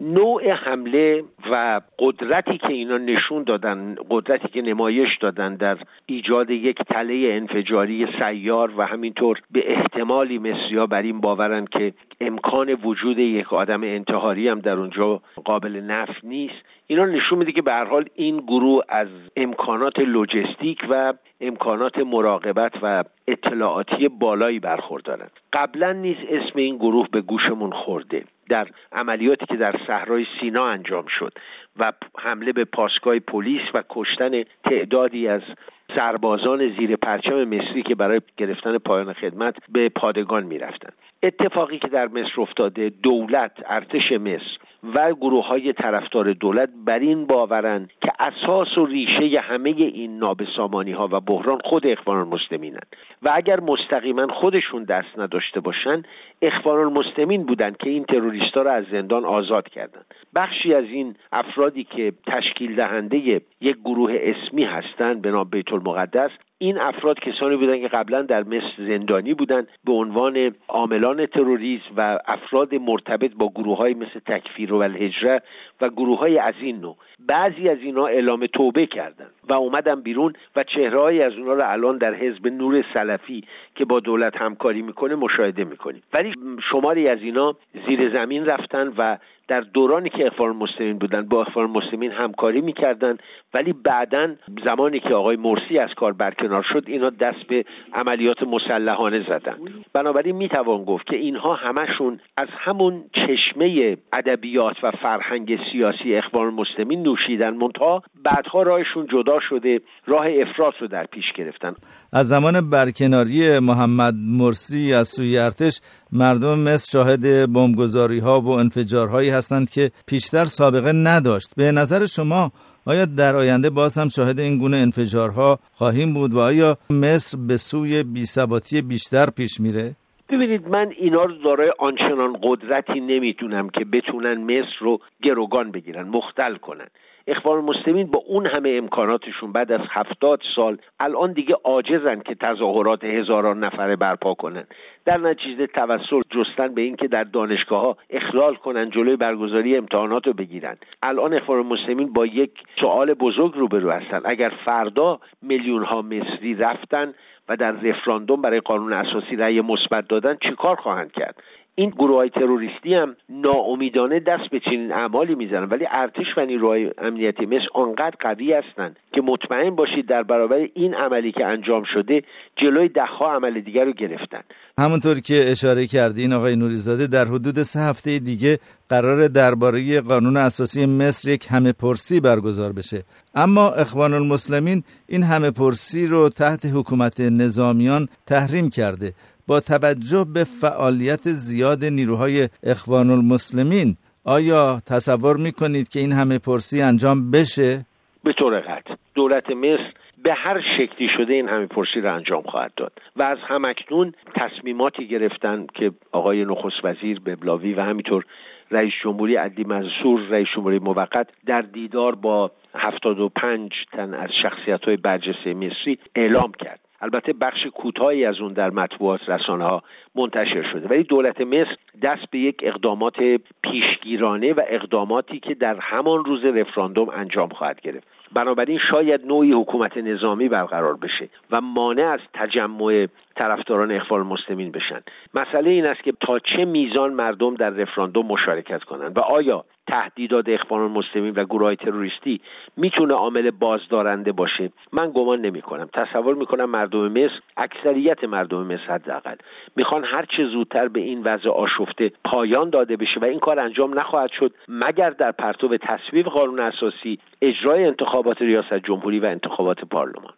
نوع حمله و قدرتی که اینا نشون دادن قدرتی که نمایش دادن در ایجاد یک تله انفجاری سیار و همینطور به احتمالی مصریا بر این باورن که امکان وجود یک آدم انتحاری هم در اونجا قابل نف نیست. اینا نشون میده که به حال این گروه از امکانات لوجستیک و امکانات مراقبت و اطلاعاتی بالایی برخوردارند قبلا نیز اسم این گروه به گوشمون خورده. در عملیاتی که در صحرای سینا انجام شد و حمله به پاسگاه پلیس و کشتن تعدادی از سربازان زیر پرچم مصری که برای گرفتن پایان خدمت به پادگان می‌رفتند. اتفاقی که در مصر افتاده دولت ارتش مصر و گروه های طرفدار دولت بر این باورند که اساس و ریشه همه این نابسامانی ها و بحران خود اخوان المسلمینند. و اگر مستقیما خودشون دست نداشته باشند اخوان المسلمین بودند که این تروریستا را از زندان آزاد کردند. بخشی از این افرادی که تشکیل دهنده یک گروه اسمی هستند به نام بیت المقدس این افراد کسانی بودند که قبلا در مصر زندانی بودند به عنوان عاملان تروریسم و افراد مرتبط با گروه های مثل تکفیر و الهجره و گروه های از این نوع. بعضی از اینا اعلام توبه کردند و اومدن بیرون و چهره از اونا رو الان در حزب نور سلفی که با دولت همکاری می‌کنه مشاهده می‌کنیم. ولی شماری از اینا زیر زمین رفتن و در دورانی که اخوان المسلمین بودن با اخوان المسلمین همکاری می‌کردن ولی بعدا زمانی که آقای مرسی از کار برکنار شد اینا دست به عملیات مسلحانه زدن. بنابراین می‌توان گفت که اینها همشون از همون چشمه ادبیات و فرهنگ سیاسی اخوان المسلمین نوشیدن. منتها بعدها راهشون جدا شده راه افراط رو در پیش گرفتن. از زمان برکناری محمد مرسی از سوی ارتش مردم مصر شاهد بمبگذاری ها و انفجارهایی هستند که پیشتر سابقه نداشت. به نظر شما آیا در آینده باز هم شاهد این گونه انفجارها خواهیم بود و آیا مصر به سوی بیثباتی بیشتر پیش میره؟ ببینید من اینا رو دارای آنچنان قدرتی نمی‌تونم که بتونن مصر رو گروگان بگیرن مختل کنن. اخوان المسلمین با اون همه امکاناتشون بعد از هفتاد سال الان دیگه عاجزن که تظاهرات هزاران نفره برپا کنن. در نتیجه توسل جستن به اینکه در دانشگاه ها اخلال کنن جلوی برگزاری امتحانات رو بگیرن. الان اخوان المسلمین با یک سوال بزرگ روبرو هستن. اگر فردا میلیون ها مصری رفتن و در رفراندوم برای قانون اساسی رأی مثبت دادن چیکار خواهند کرد؟ این گروه های تروریستی هم ناامیدانه دست به چنین اعمالی می‌زنن. ولی ارتش و نیروهای امنیتی مثل آنقدر قوی هستند که مطمئن باشید در برابر این عملی که انجام شده جلوی دهها عمل دیگر رو گرفتن. همونطور که اشاره کردین آقای نوریزاده در حدود سه هفته دیگه قرار درباره قانون اساسی مصر یک همه پرسی برگزار بشه. اما اخوان المسلمین این همه پرسی رو تحت حکومت نظامیان تحریم کرده. با توجه به فعالیت زیاد نیروهای اخوان المسلمین آیا تصور می‌کنید که این همه پرسی انجام بشه؟ به طور قطع. دولت مصر به هر شکلی شده این همه پرسی را انجام خواهد داد. و از همکنون تصمیماتی گرفتن که آقای نخست وزیر ببلاوی و همینطور رئیس جمهوری عدی منصور رئیس جمهوری موقت در دیدار با 75 تن از شخصیت های برجسته مصری اعلام کرد. البته بخش کوتاهی از اون در مطبوعات رسانه ها منتشر شده. ولی دولت مصر دست به یک اقدامات پیشگیرانه و اقداماتی که در همان روز رفراندوم انجام خواهد گرفت. بنابراین شاید نوعی حکومت نظامی برقرار بشه و مانع از تجمع طرفداران اخوان المسلمین بشن. مسئله این است که تا چه میزان مردم در رفراندوم مشارکت کنند و آیا تهدیدات اخوان المسلمین و گروه تروریستی می‌تونه عامل بازدارنده باشه؟ من گمان نمی کنم تصور می‌کنم مردم مصر اکثریت مردم مصر حداقل می‌خوان هر چه زودتر به این وضع آشفته پایان داده بشه و این کار انجام نخواهد شد مگر در پرتو تصویب قانون اساسی اجرای انتخابات ریاست جمهوری و انتخابات پارلمان.